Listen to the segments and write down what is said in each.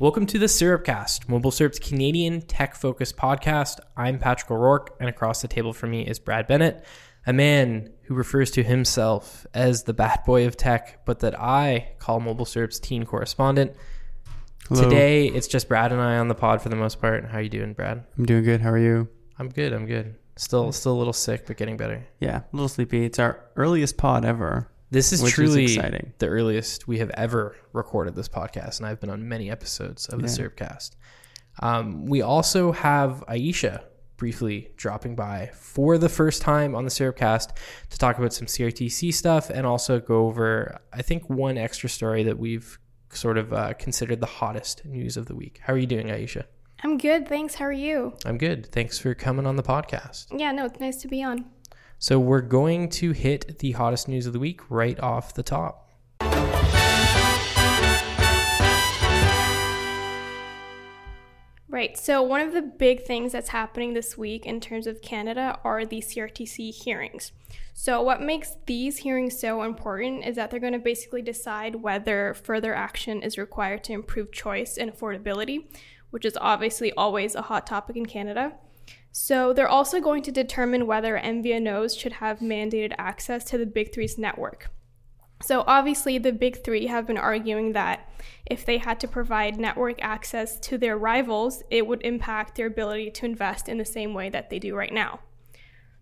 Welcome to the Syrupcast, Mobile Syrup's Canadian tech-focused podcast. I'm Patrick O'Rourke, and across the table from me is Brad Bennett, a man who refers to himself as the bad boy of tech, but that I call Mobile Syrup's teen correspondent. Hello. Today, it's just Brad and I on the pod for the most part. How you doing, Brad? I'm doing good. How are you? I'm good. I'm good. Still, still a little sick, but getting better. Yeah, a little sleepy. It's our earliest pod ever. This is Which is truly exciting. the earliest we have ever recorded this podcast, and I've been on many episodes of the Yeah. Syrupcast. Um, we also have Aisha briefly dropping by for the first time on the Syrupcast to talk about some CRTC stuff and also go over, I think, one extra story that we've sort of uh, considered the hottest news of the week. How are you doing, Aisha? I'm good, thanks. How are you? I'm good. Thanks for coming on the podcast. Yeah, no, it's nice to be on. So, we're going to hit the hottest news of the week right off the top. Right, so one of the big things that's happening this week in terms of Canada are the CRTC hearings. So, what makes these hearings so important is that they're going to basically decide whether further action is required to improve choice and affordability, which is obviously always a hot topic in Canada. So, they're also going to determine whether MVNOs should have mandated access to the Big Three's network. So, obviously, the big three have been arguing that if they had to provide network access to their rivals, it would impact their ability to invest in the same way that they do right now.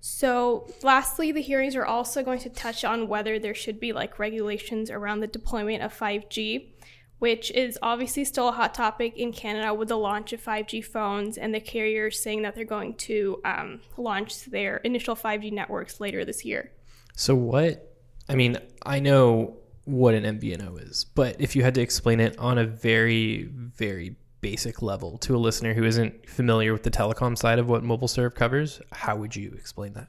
So, lastly, the hearings are also going to touch on whether there should be like regulations around the deployment of 5G, which is obviously still a hot topic in Canada with the launch of 5G phones and the carriers saying that they're going to um, launch their initial 5G networks later this year. So what? I mean, I know what an MVNO is, but if you had to explain it on a very, very basic level to a listener who isn't familiar with the telecom side of what Mobile Syrup covers, how would you explain that?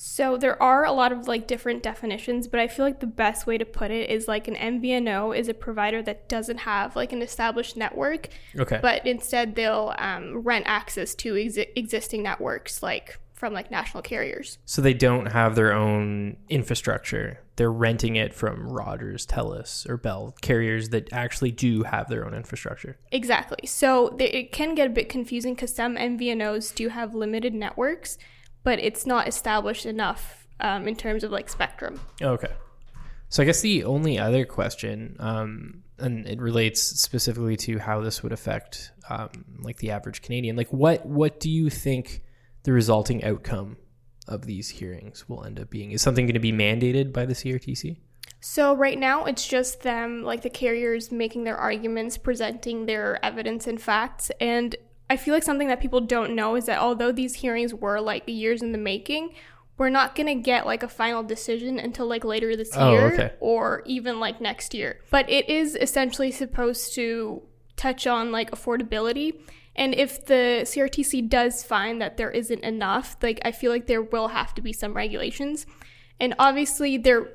So there are a lot of like different definitions, but I feel like the best way to put it is like an MVNO is a provider that doesn't have like an established network, Okay. but instead they'll um, rent access to exi- existing networks like from like national carriers. so they don't have their own infrastructure. They're renting it from Rogers, Telus, or Bell carriers that actually do have their own infrastructure. Exactly. So they, it can get a bit confusing because some MVNOs do have limited networks, but it's not established enough um, in terms of like spectrum. Okay. So I guess the only other question, um, and it relates specifically to how this would affect um, like the average Canadian, like what what do you think the resulting outcome of these hearings will end up being? Is something going to be mandated by the CRTC? So right now it's just them like the carriers making their arguments, presenting their evidence and facts and I feel like something that people don't know is that although these hearings were like years in the making, we're not going to get like a final decision until like later this Oh, year okay. or even like next year. But it is essentially supposed to touch on like affordability and if the CRTC does find that there isn't enough, like I feel like there will have to be some regulations. And obviously there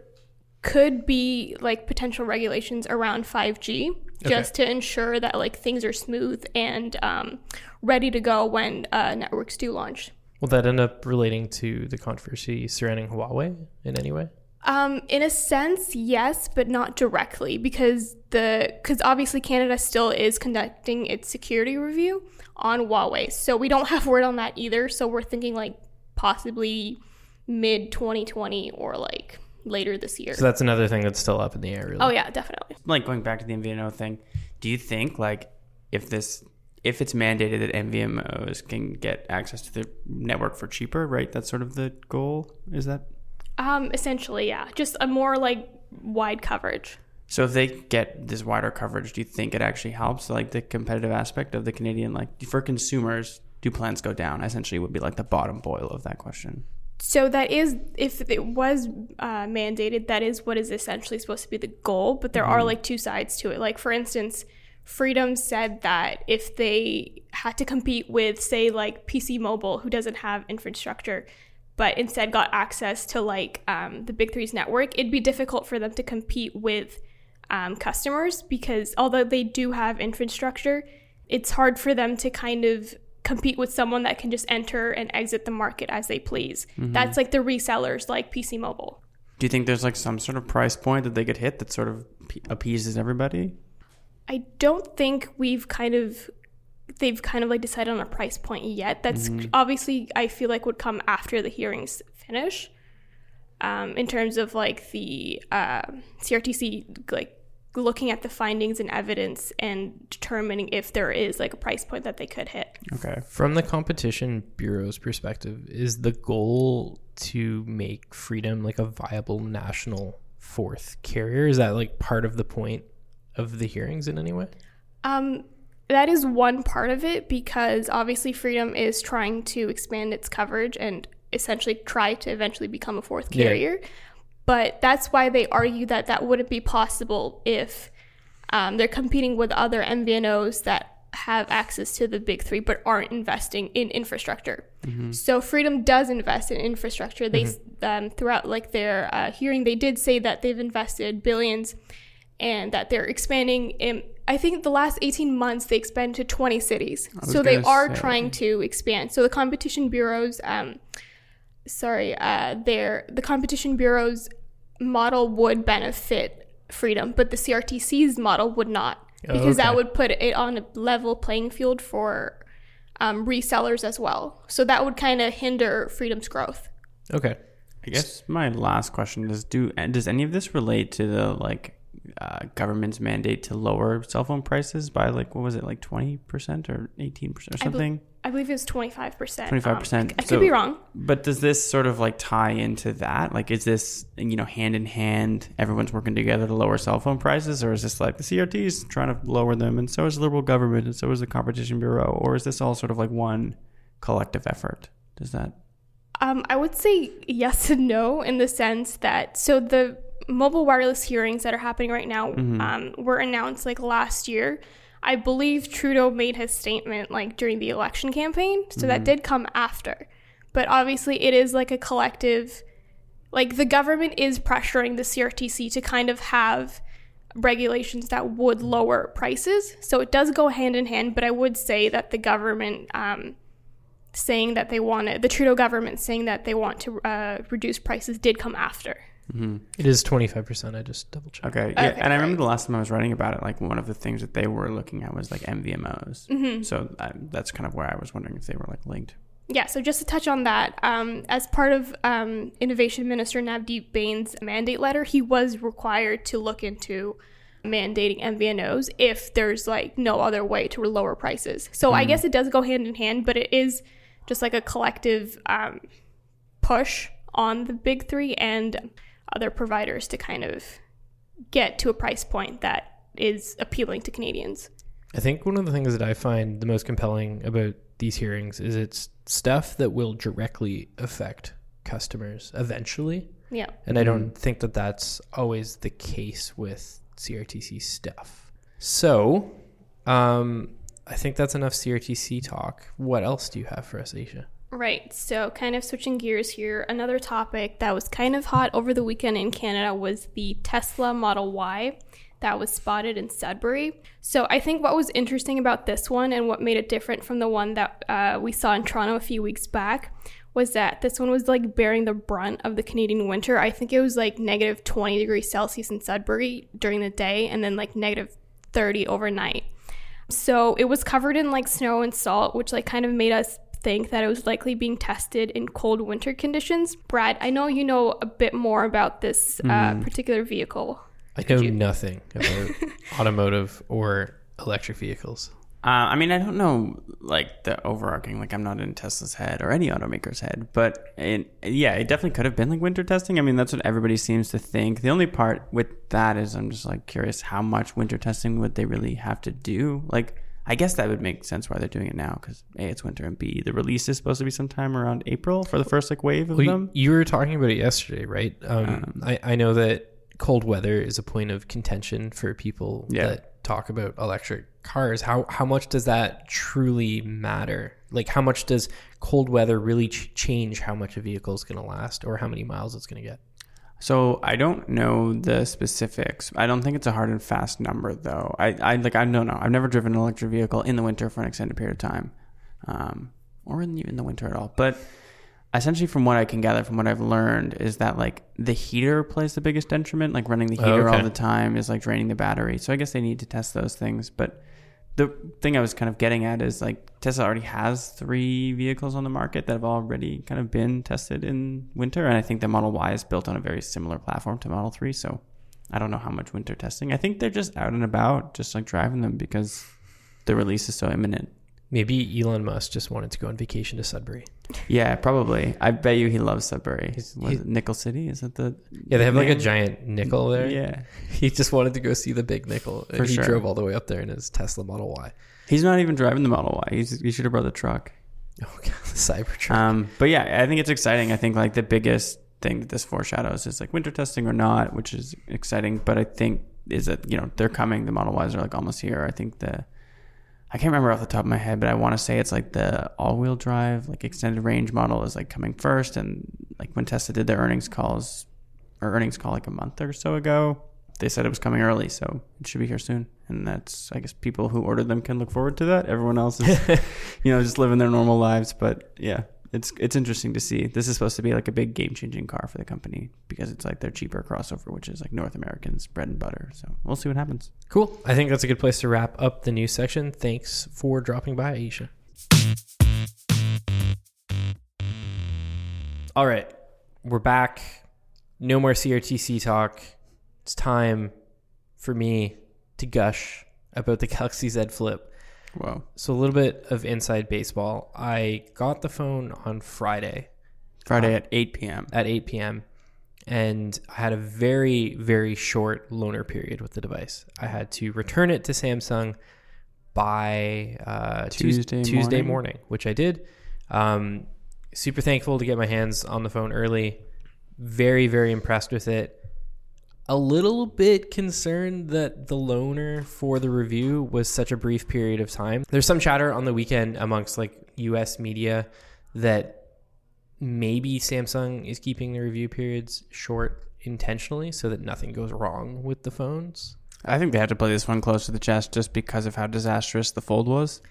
could be like potential regulations around 5G just to ensure that like things are smooth and um, ready to go when uh, networks do launch. Will that end up relating to the controversy surrounding Huawei in any way? Um, in a sense, yes, but not directly because the because obviously Canada still is conducting its security review on Huawei, so we don't have word on that either. So we're thinking like possibly mid 2020 or like later this year. So that's another thing that's still up in the air. Really. oh yeah, definitely. Like going back to the MVNO thing, do you think like if this if it's mandated that MVNOs can get access to the network for cheaper, right? That's sort of the goal. Is that Um, essentially, yeah, just a more like wide coverage. so? If they get this wider coverage, do you think it actually helps like the competitive aspect of the Canadian like for consumers? do plans go down? Essentially, would be like the bottom boil of that question. So that is, if it was uh, mandated, that is what is essentially supposed to be the goal. But there are like two sides to it. Like for instance, Freedom said that if they had to compete with, say, like PC Mobile, who doesn't have infrastructure, but instead got access to like um, the Big Three's network, it'd be difficult for them to compete with um, customers because although they do have infrastructure, it's hard for them to kind of compete with someone that can just enter and exit the market as they please. That's like the resellers like PC Mobile. Do you think there's like some sort of price point that they could hit that sort of appeases everybody? I don't think we've kind of they've kind of like decided on a price point yet. That's obviously I feel like would come after the hearings finish. Um, in terms of like the uh, CRTC like looking at the findings and evidence and determining if there is like a price point that they could hit. Okay. From the competition bureau's perspective, is the goal to make freedom like a viable national fourth carrier? Is that like part of the point of the hearings in any way? Um, that is one part of it because obviously Freedom is trying to expand its coverage and essentially try to eventually become a fourth Yeah. But that's why they argue that that wouldn't be possible if um, they're competing with other MVNOs that have access to the big three but aren't investing in infrastructure. So Freedom does invest in infrastructure. They um, throughout like their uh, hearing, they did say that they've invested billions and that they're expanding in I think the last 18 months they expanded to 20 cities. So they are say. trying to expand. So the competition bureaus um sorry, uh their the competition bureau's model would benefit freedom, but the CRTC's model would not Oh, because that would put it on a level playing field for um, resellers as well. So that would kind of hinder freedom's growth. Okay. I guess my last question is: Do does any of this relate to the like uh, government's mandate to lower cell phone prices by like what was it like twenty percent or eighteen percent or I something? I believe it was 25%. 25%. Um, I could So- be wrong. But does this sort of like tie into that? Like, is this you know hand in hand? Everyone's working together to lower cell phone prices, or is this like the CRT is trying to lower them, and so is the liberal government, and so is the Competition Bureau, or is this all sort of like one collective effort? Does that? Um, I would say yes and no in the sense that so the mobile wireless hearings that are happening right now um, were announced like last year. I believe Trudeau made his statement like during the election campaign, so that did come after. But obviously, it is like a collective. Like the government is pressuring the CRTC to kind of have regulations that would lower prices. So it does go hand in hand. But I would say that the government. Um, saying that they want to, the Trudeau government saying that they want to uh, reduce prices did come after. It is 25%. I just double checked. Okay, yeah, Okay, and I remember right. the last time I was writing about it, like one of the things that they were looking at was like MVNOs. Mm-hmm. So I, that's kind of where I was wondering if they were like linked. Yeah, so just to touch on that, um, as part of um, Innovation Minister Navdeep Bains' mandate letter, he was required to look into mandating MVNOs if there's like no other way to lower prices. So I guess it does go hand in hand, but it is just like a collective um, push on the big three and other providers to kind of get to a price point that is appealing to Canadians. I think one of the things that I find the most compelling about these hearings is it's stuff that will directly affect customers eventually. Yeah. And I don't think that that's always the case with CRTC stuff. So, um, I think that's enough CRTC talk. What else do you have for us, Aisha? Right. So, kind of switching gears here, another topic that was kind of hot over the weekend in Canada was the Tesla Model Y that was spotted in Sudbury. So, I think what was interesting about this one and what made it different from the one that uh, we saw in Toronto a few weeks back was that this one was like bearing the brunt of the Canadian winter. I think it was like negative 20 degrees Celsius in Sudbury during the day and then like negative 30 overnight. So it was covered in like snow and salt, which like kind of made us think that it was likely being tested in cold winter conditions. Brad, I know you know a bit more about this uh, particular vehicle. I know nothing about automotive or electric vehicles. Uh, I mean, I don't know like the overarching. Like, I'm not in Tesla's head or any automaker's head, but it, yeah, it definitely could have been like winter testing. I mean, that's what everybody seems to think. The only part with that is I'm just like curious how much winter testing would they really have to do? Like, I guess that would make sense why they're doing it now because a it's winter and b the release is supposed to be sometime around April for the first like wave of Well, them. you were talking about it yesterday, right? Um, I, I know that cold weather is a point of contention for people Yeah. that talk about electric cars. How how much does that truly matter? Like, how much does cold weather really ch- change how much a vehicle is going to last or how many miles it's going to get? So I don't know the specifics. I don't think it's a hard and fast number though. I, I like I don't know. I've never driven an electric vehicle in the winter for an extended period of time, um, or in even the winter at all. But essentially, from what I can gather, from what I've learned, is that like the heater plays the biggest detriment. Like running the Oh, heater okay. all the time is like draining the battery. So I guess they need to test those things. But the thing I was kind of getting at is like Tesla already has three vehicles on the market that have already kind of been tested in winter, and I think the Model Y is built on a very similar platform to Model Three. So I don't know how much winter testing. I think they're just out and about, just like driving them because the release is so imminent. Maybe Elon Musk just wanted to go on vacation to Sudbury. Yeah, probably. I bet you he loves Sudbury. He- it Nickel City? Is that the Yeah, they have like a giant nickel there. Yeah, He just wanted to go see the big nickel. And he sure. drove all the way up there in his Tesla Model Y. he's not even driving the Model Y. He's, he should have brought the truck. Oh, God, the Cybertruck. Um, but yeah, I think it's exciting. I think like the biggest thing that this foreshadows is like winter testing or not, which is exciting. But I think is that you know they're coming. The Model Ys are like almost here. I think the I can't remember off the top of my head, but I want to say it's like the all-wheel drive, like extended range model is like coming first. And like when Tesla did their earnings calls or earnings call like a month or so ago, they said it was coming early, so it should be here soon. And that's I guess people who ordered them can look forward to that. Everyone else is you know, just living their normal lives. But yeah, it's it's interesting to see. This is supposed to be like a big game changing car for the company because it's like their cheaper crossover, which is like North Americans bread and butter. So we'll see what happens. Cool. I think that's a good place to wrap up the news section. Thanks for dropping by, Aisha. All right. We're back. No more CRTC talk. It's time for me to gush about the Galaxy Z Flip. Whoa. So, a little bit of inside baseball. I got the phone on Friday Friday at 8 p.m. at 8 p.m. and I had a very, very short loaner period with the device. I had to return it to Samsung by uh, Tues- Tuesday Tuesday morning? morning, which I did. Um, super thankful to get my hands on the phone early. Very, very impressed with it. A little bit concerned that the loaner for the review was such a brief period of time. There's some chatter on the weekend amongst like US media that maybe Samsung is keeping the review periods short intentionally so that nothing goes wrong with the phones. I think they had to play this one close to the chest just because of how disastrous the fold was.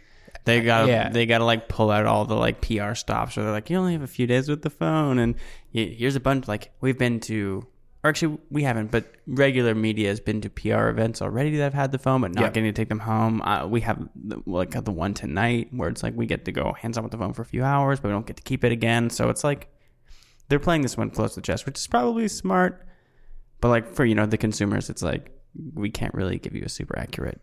They got Yeah. they got to like pull out all the like PR stops where they're like, you only have a few days with the phone, and here's a bunch. Like we've been to, or actually we haven't, but regular media has been to PR events already that have had the phone, but not Yeah. getting to take them home. Uh, we have the, like the one tonight where it's like we get to go hands on with the phone for a few hours, but we don't get to keep it again. So it's like they're playing this one close to the chest, which is probably smart. But like for you know the consumers, it's like we can't really give you a super accurate.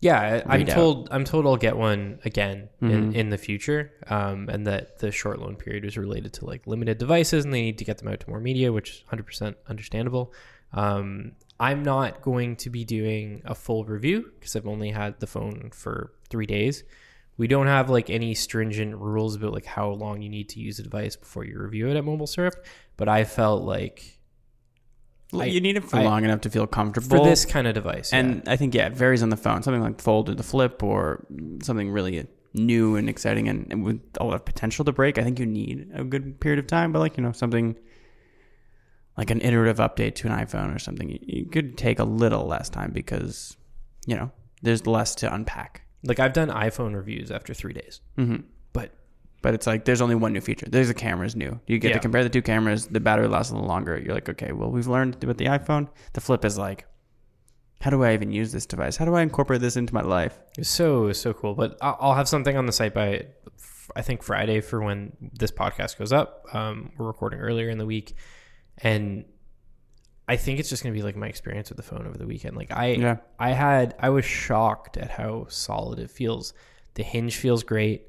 Yeah, I'm out. told I'm told I'll get one again in, Mhm. in the future, um, and that the short loan period was related to like limited devices, and they need to get them out to more media, which is 100% understandable. Um, I'm not going to be doing a full review because I've only had the phone for three days. We don't have like any stringent rules about like how long you need to use a device before you review it at Mobile Syrup, but I felt like I- you need it for I- long enough to feel comfortable. for this kind of device, yeah. and I think yeah, it varies on the phone. Something like Fold or the Flip, or something really new and exciting and, and with a lot of potential to break. I think you need a good period of time. But like you know, something like an iterative update to an iPhone or something, you, you could take a little less time because you know there's less to unpack. like I've done iPhone reviews after three days, Mm-hmm. But it's like there's only one new feature. There's the camera's new. You get Yeah. to compare the two cameras. The battery lasts a little longer. You're like, okay, well, we've learned with the iPhone. The flip is like, how do I even use this device? How do I incorporate this into my life? It was so so cool. But I'll I'll have something on the site by I think Friday for when this podcast goes up. Um, we're recording earlier in the week, and I think it's just gonna be like my experience with the phone over the weekend. Like I Yeah. I had I was shocked at how solid it feels. The hinge feels great.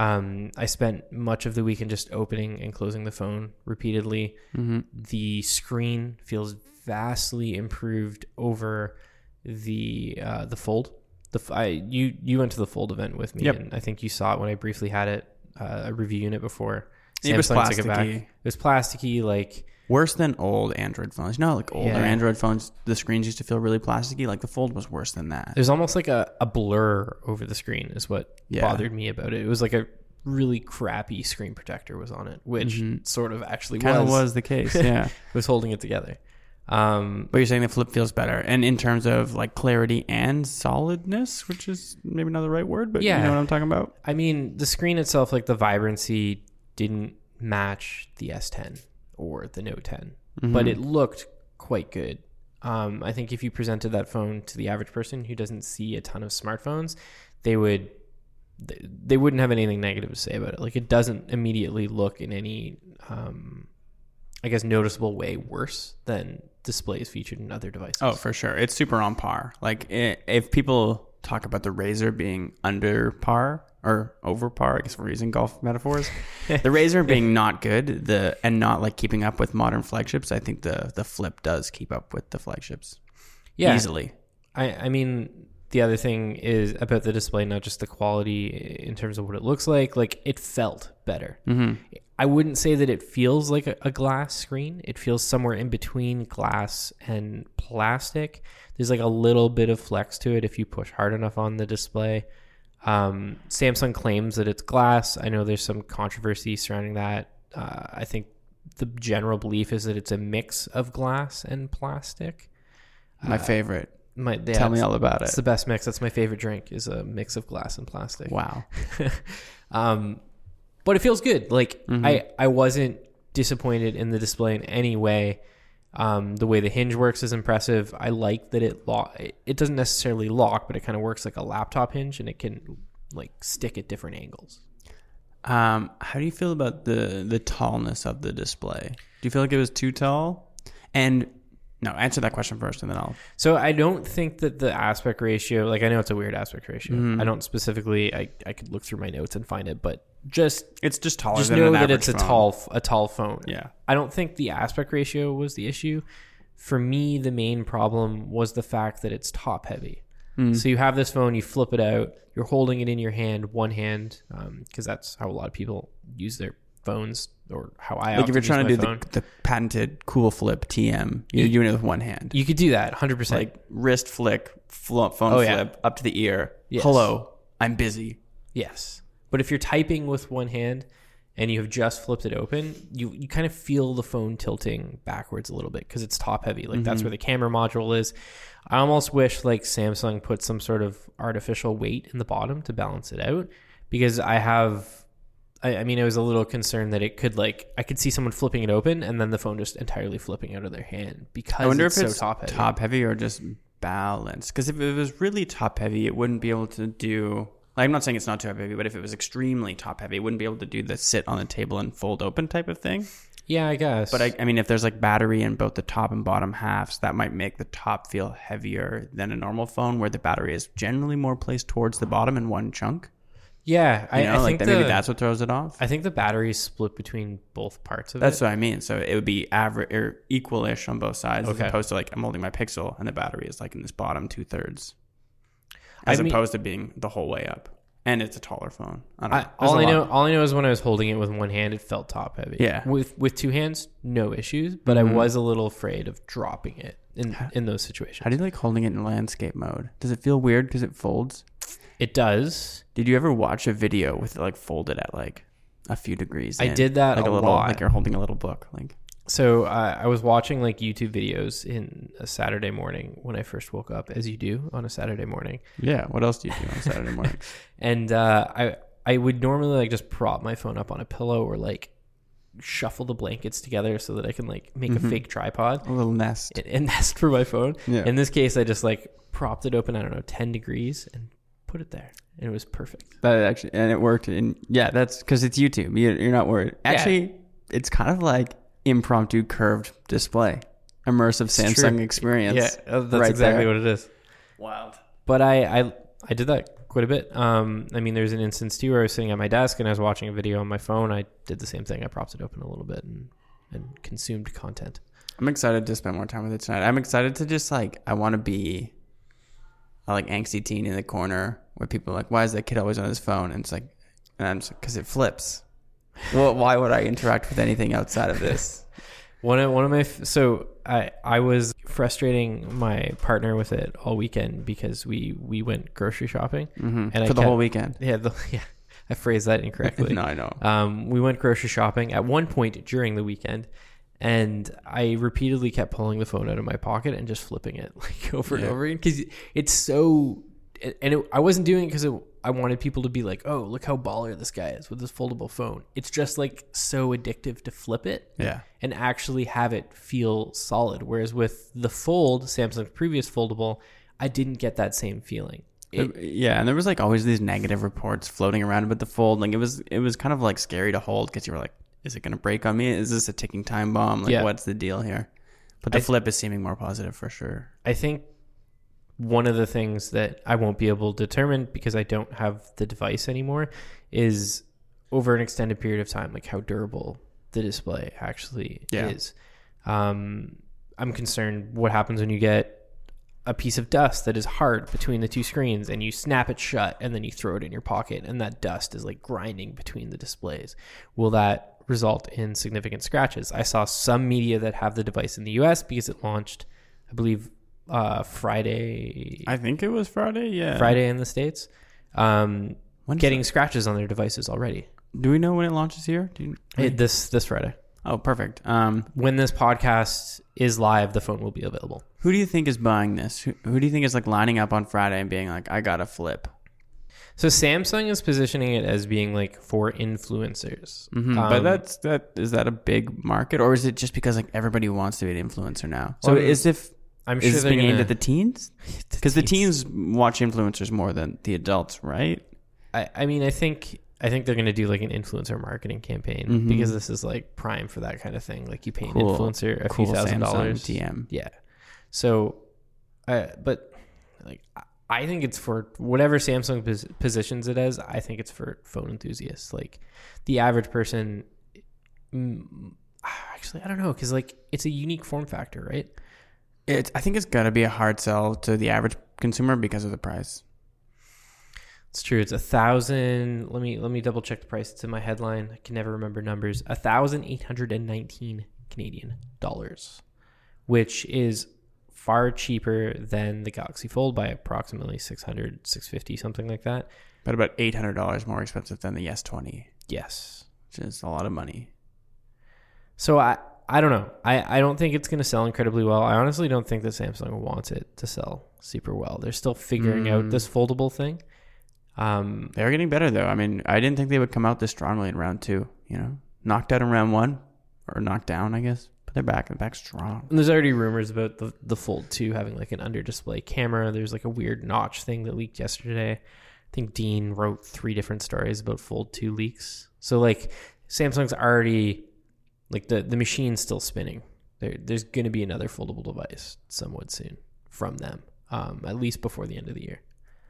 Um, I spent much of the weekend just opening and closing the phone repeatedly. Mm-hmm. The screen feels vastly improved over the uh, the fold. The I you you went to the Fold event with me, Yep. and I think you saw it when I briefly had it uh, a review unit before. It was Samsung took it back. It was plasticky, like Worse than old Android phones. You know, like older Yeah. Android phones, the screens used to feel really plasticky. Like the Fold was worse than that. there's almost like a, a blur over the screen is what Yeah. bothered me about it. It was like a really crappy screen protector was on it, which sort of actually Kind of was, Mm-hmm. was the case, yeah. was holding it together. Um, But you're saying the Flip feels better, and in terms of like clarity and solidness, which is maybe not the right word, but Yeah. you know what I'm talking about. I mean, the screen itself, like the vibrancy, didn't match the S10 or the Note 10, but it looked quite good. Um, I think if you presented that phone to the average person who doesn't see a ton of smartphones, they would they, wouldn't have anything negative to say about it. Like it doesn't immediately look in any, um, I guess, noticeable way worse than displays featured in other devices. Oh, for sure, it's super on par. Like if people talk about the Razr being under par or over par, I guess we're using golf metaphors. the Razr being not good, the and not like keeping up with modern flagships. I think the the Flip does keep up with the flagships yeah, easily. I, I mean, the other thing is about the display, not just the quality in terms of what it looks like. Like it felt better. Mm-hmm. I wouldn't say that it feels like a, a glass screen. It feels somewhere in between glass and plastic. There's like a little bit of flex to it if you push hard enough on the display. Um, Samsung claims that it's glass. I know there's some controversy surrounding that. Uh, I think the general belief is that it's a mix of glass and plastic. My favorite. My, yeah, Tell me all about it. It's the best mix. That's my favorite drink. Is a mix of glass and plastic. Wow. Um, but it feels good. Like Mm-hmm. I, I wasn't disappointed in the display in any way. Um, the way the hinge works is impressive. I like that it lock. It doesn't necessarily lock, but it kind of works like a laptop hinge, and it can like stick at different angles. Um, how do you feel about the the tallness of the display? Do you feel like it was too tall? And no, answer that question first, and then I'll. So I don't think that the aspect ratio, like I know it's a weird aspect ratio. Mm-hmm. I don't specifically. I, I could look through my notes and find it, but just It's just taller just than know that it's a tall a tall phone. Yeah. I don't think the aspect ratio was the issue. For me, the main problem was the fact that it's top heavy. Hmm. So you have this phone, you flip it out, you're holding it in your hand, one hand, because that's how a lot of people use their phones, or how I Like if you're trying to do the, the patented cool flip TM, you're doing it with one hand. you could do that, hundred percent. like wrist flick, fl- phone Oh, yeah. flip up to the ear. Yes. Hello, I'm busy. Yes. But if you're typing with one hand and you have just flipped it open, you, you kind of feel the phone tilting backwards a little bit because it's top heavy. Like that's mm-hmm. where the camera module is. I almost wish like Samsung put some sort of artificial weight in the bottom to balance it out because I have. I, I mean, I was a little concerned that it could like I could see someone flipping it open and then the phone just entirely flipping out of their hand because I wonder it's if it's so top heavy. top heavy or just balanced. Because if it was really top heavy, it wouldn't be able to do. Like, I'm not saying it's not top heavy, but if it was extremely top heavy, it wouldn't be able to do the sit on the table and fold open type of thing. Yeah, I guess. But I, I mean, if there's like battery in both the top and bottom halves, that might make the top feel heavier than a normal phone, where the battery is generally more placed towards the bottom in one chunk. Yeah, You I, know, I like think that, the, maybe that's what throws it off. I think the battery is split between both parts of That's it. That's what I mean. So it would be average or equal-ish on both sides, Okay. as opposed to like I'm holding my Pixel and the battery is like in this bottom two thirds, as I mean- opposed to being the whole way up. And it's a taller phone. I don't know. I, all I lot. know, all I know is when I was holding it with one hand, it felt top heavy. Yeah. With with two hands, no issues. But I mm-hmm. was a little afraid of dropping it in in those situations. How do you like holding it in landscape mode? Does it feel weird because it folds? It does. Did you ever watch a video with it like folded at like a few degrees? I in? did that like a little, lot. like you're holding a little book. Like So uh, I was watching like YouTube videos in a Saturday morning when I first woke up, as you do on a Saturday morning. yeah. What else do you do on Saturday morning? and uh, I I would normally like just prop my phone up on a pillow or like shuffle the blankets together so that I can like make a fake tripod a little nest. and, and nest for my phone. Yeah. In this case, I just like propped it open. I don't know, ten degrees, and put it there, and it was perfect. That actually, and it worked. And yeah, that's because it's YouTube. You- You're not worried. Actually, it's kind of like impromptu curved display, immersive Samsung true. experience. Yeah, uh, that's right exactly there. what it is. Wild. But I, I I did that quite a bit. Um, I mean, there's an instance too where I was sitting at my desk and I was watching a video on my phone. I did the same thing. I propped it open a little bit and and consumed content. I'm excited to spend more time with it tonight. I'm excited to just like I want to be a like angsty teen in the corner where people are like, why is that kid always on his phone? And it's like, and I'm just because it flips. well, why would I interact with anything outside of this? One of one of my f- so I I was frustrating my partner with it all weekend because we we went grocery shopping hmm And I For the kept- whole weekend. yeah the, yeah I phrased that incorrectly. no, I know. Um, we went grocery shopping at one point during the weekend, and I repeatedly kept pulling the phone out of my pocket and just flipping it like over and over again because it's so. And it, I wasn't doing it because I wanted people to be like, "Oh, look how baller this guy is with this foldable phone." It's just like so addictive to flip it Yeah. and actually have it feel solid. Whereas with the Fold, Samsung's previous foldable, I didn't get that same feeling. It, yeah, and there was like always these negative reports floating around about the fold. Like it was, it was kind of like scary to hold because you were like, "Is it going to break on me? Is this a ticking time bomb? Like, Yeah. what's the deal here?" But the I- flip is seeming more positive for sure. I think one of the things that I won't be able to determine because I don't have the device anymore is over an extended period of time, like how durable the display actually Yeah. is. Um, I'm concerned what happens when you get a piece of dust that is hard between the two screens and you snap it shut and then you throw it in your pocket and that dust is like grinding between the displays. Will that result in significant scratches? I saw some media that have the device in the US because it launched, I believe, uh, Friday, I think it was Friday. Yeah, Friday in the States, um, getting scratches on their devices already. Do we know when it launches here? Do you, It- this this Friday. oh, perfect. Um, When this podcast is live, the phone will be available. who do you think is buying this? Who, who do you think is like lining up on Friday and being like, "I got to flip"? So Samsung is positioning it as being like for influencers. Mhm. but Um, that's that. Is that a big market, or is it just because like everybody wants to be an influencer now? So Well, is if I'm is sure they're being aimed at the teens? Because the teens watch influencers more than the adults, right? I, I mean, I think I think they're gonna do like an influencer marketing campaign Mhm. because this is like prime for that kind of thing. Like you pay an Cool. influencer a Cool few thousand Samsung dollars. TM. Yeah. So, uh, but like I- think it's for whatever Samsung pos- positions it as. I think it's for phone enthusiasts. Like the average person. Mm, actually, I don't know because like it's a unique form factor, right? It's. I think it's got to be a hard sell to the average consumer because of the price. It's true. It's a thousand. Let me let me double check the price. It's in my headline. I can never remember numbers. A thousand eight hundred and nineteen Canadian dollars, which is far cheaper than the Galaxy Fold by approximately 600, 650, something like that. But about eight hundred dollars more expensive than the S20, Yes. which is a lot of money. So I I don't know. I, I don't think it's going to sell incredibly well. I honestly don't think that Samsung wants it to sell super well. They're still figuring out Mm. this foldable thing. Um, They're getting better though. I mean, I didn't think they would come out this strongly in round two. You know, knocked out in round one, or knocked down, I guess. But they're back and back strong. And there's already rumors about the the Fold 2 having like an under display camera. There's like a weird notch thing that leaked yesterday. I think Dean wrote three different stories about Fold 2 leaks. So like Samsung's already like the the machine's still spinning. There there's going to be another foldable device somewhat soon from them. Um, at least before the end of the year.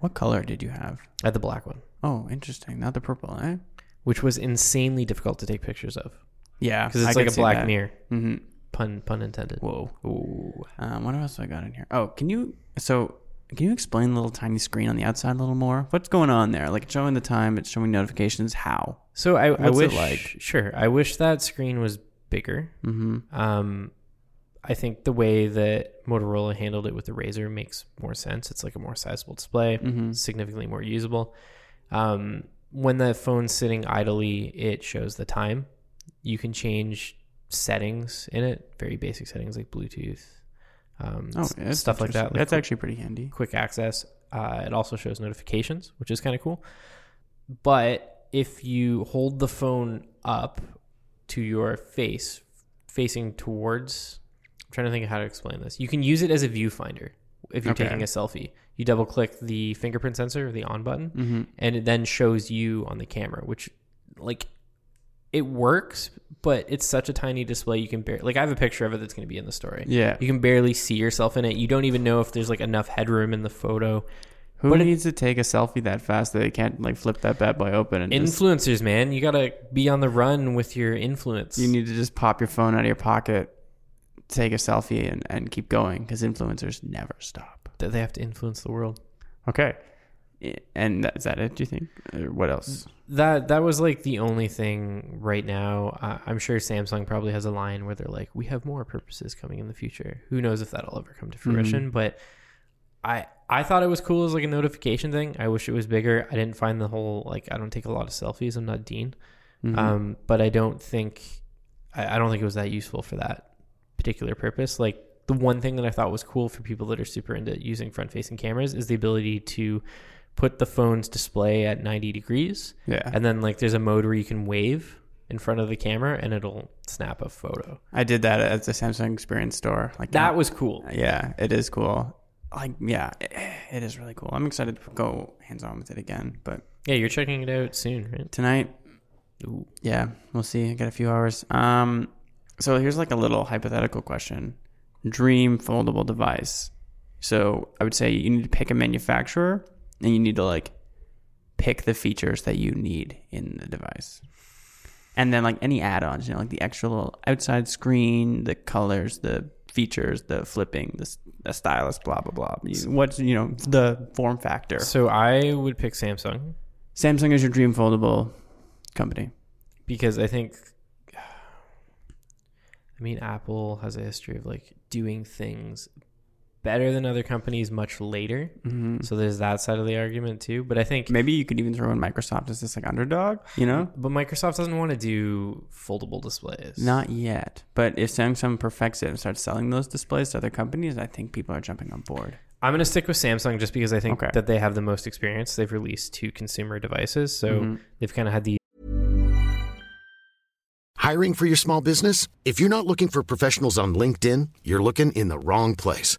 What color did you have? At the black one, Oh, interesting. Not the purple, eh? which was insanely difficult to take pictures of Yeah, because it's like a black mirror. Mm-hmm. Pun pun intended. Whoa. Ooh. Um, what else I got in here? Oh, can you? So, can you explain the little tiny screen on the outside a little more? What's going on there? Like it's showing the time, it's showing notifications. How? So I, I What's it wish like? sure I wish that screen was bigger. Mm-hmm. Um, I think the way that Motorola handled it with the Razr makes more sense. It's like a more sizable display, Mhm. significantly more usable. Um, when the phone's sitting idly, it shows the time. You can change settings in it, very basic settings like Bluetooth, um, Oh, stuff like that. like that's actually pretty handy. quick access. Uh, it also shows notifications, which is kind of cool. But if you hold the phone up to your face, facing towards, I'm trying to think of how to explain this. You can use it as a viewfinder if you're Okay. taking a selfie. You double click the fingerprint sensor, the on button, Mm-hmm. and it then shows you on the camera, which like it works, but it's such a tiny display you can barely like I have a picture of it that's going to be in the story. Yeah. You can barely see yourself in it. You don't even know if there's like enough headroom in the photo. Who But it- needs to take a selfie that fast that they can't like flip that bad boy open and just, Influencers, man, you gotta be on the run with your influence. you need to just pop your phone out of your pocket, take a selfie, and, and keep going because influencers never stop. that they have to influence the world. Okay. And that, is that it? Do you think? Or what else? That that was like the only thing right now. Uh, I'm sure Samsung probably has a line where they're like, "We have more purposes coming in the future." Who knows if that'll ever come to fruition? But I I thought it was cool as like a notification thing. I wish it was bigger. I didn't find the whole like I don't take a lot of selfies. I'm not Dean, Mm-hmm. um, but I don't think I, I don't think it was that useful for that particular purpose. Like the one thing that I thought was cool for people that are super into using front facing cameras is the ability to put the phone's display at 90 degrees yeah. and then like there's a mode where you can wave in front of the camera and it'll snap a photo. I did that at the Samsung Experience store. Like That was cool. Yeah, it is cool. Like, yeah, it, it is really cool. I'm excited to go hands on with it again. But Yeah, you're checking it out soon, right? tonight, Ooh. yeah, we'll see. I got a few hours. Um, so here's like a little hypothetical question: Dream foldable device. So I would say you need to pick a manufacturer, and you need to like pick the features that you need in the device. And then like any add-ons, you know, like the extra little outside screen, the colors, the features, the flipping, the, the stylus, blah blah blah. What's you know the form factor? So I would pick Samsung Samsung is your dream foldable company. because I think I mean Apple has a history of like doing things better than other companies much later. Mm-hmm. So there's that side of the argument too. But I think Maybe you could even throw in Microsoft as this like underdog. You know, but Microsoft doesn't want to do foldable displays. not yet. But if Samsung perfects it and starts selling those displays to other companies, I think people are jumping on board. I'm going to stick with Samsung just because I think Okay. that they have the most experience. They've released two consumer devices, so Mhm. they've kind of had the Hiring for your small business? If you're not looking for professionals on LinkedIn, you're looking in the wrong place.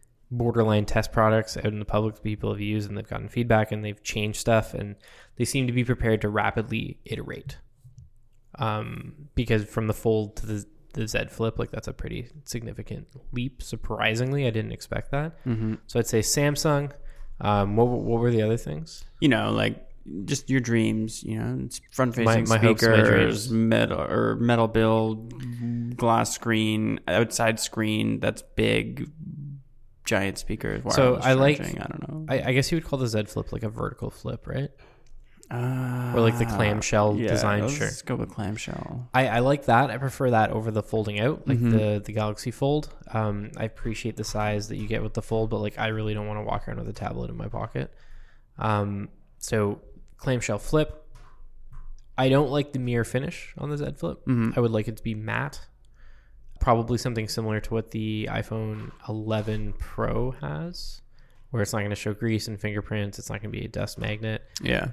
Borderline test products out in the public that people have used and they've gotten feedback and they've changed stuff and they seem to be prepared to rapidly iterate. Um, because from the fold to the the Z Flip, like that's a pretty significant leap. Surprisingly, I didn't expect that. Mm-hmm. So I'd say Samsung. Um, what what were the other things? You know, like just your dreams. You know, front facing My- my hopes, my speakers, metal or metal build, glass screen, outside screen that's big, giant speakers. So I like- charging, I don't know. I, I guess you would call the Z Flip like a vertical flip, right? Uh, Or like the clamshell yeah, design, Let's sure. go with clamshell. I, I like that. I prefer that over the folding out, like Mhm. the the Galaxy Fold. Um, I appreciate the size that you get with the fold, but like I really don't want to walk around with a tablet in my pocket. Um, so clamshell flip. I don't like the mirror finish on the Z Flip. Mhm. I would like it to be matte. Probably something similar to what the iPhone 11 Pro has, where it's not going to show grease and fingerprints. It's not going to be a dust magnet Yeah.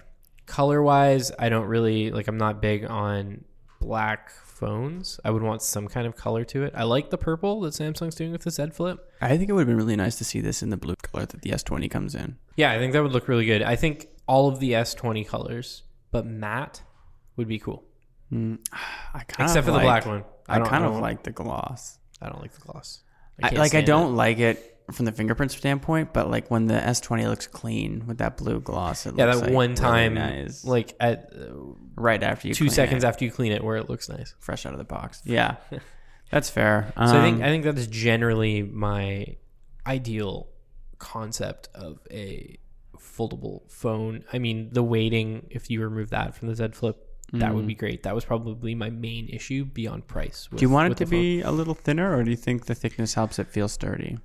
color wise i don't really like i'm not big on black phones i would want some kind of color to it i like the purple that samsung's doing with the z flip I think it would have been really nice to see this in the blue color that the S20 comes in. yeah i think that would look really good i think all of the s20 colors but matte would be cool Mm, I kind except for the black one I, don't- kind of like the gloss. i don't like the gloss I, can't like I don't it. like it from the fingerprint standpoint, but like when the S20 looks clean with that blue gloss, it yeah looks that like one really time nice. like at uh, right after you two clean seconds it, after you clean it where it looks nice fresh out of the box. Yeah, that's fair. So I think Um, I think that is generally my ideal concept of a foldable phone. I mean, the weighting, if you remove that from the Z Flip, that would be great. That was probably my main issue beyond price. Mm. do you want it to be a little thinner, or do you think the thickness helps it feel sturdy?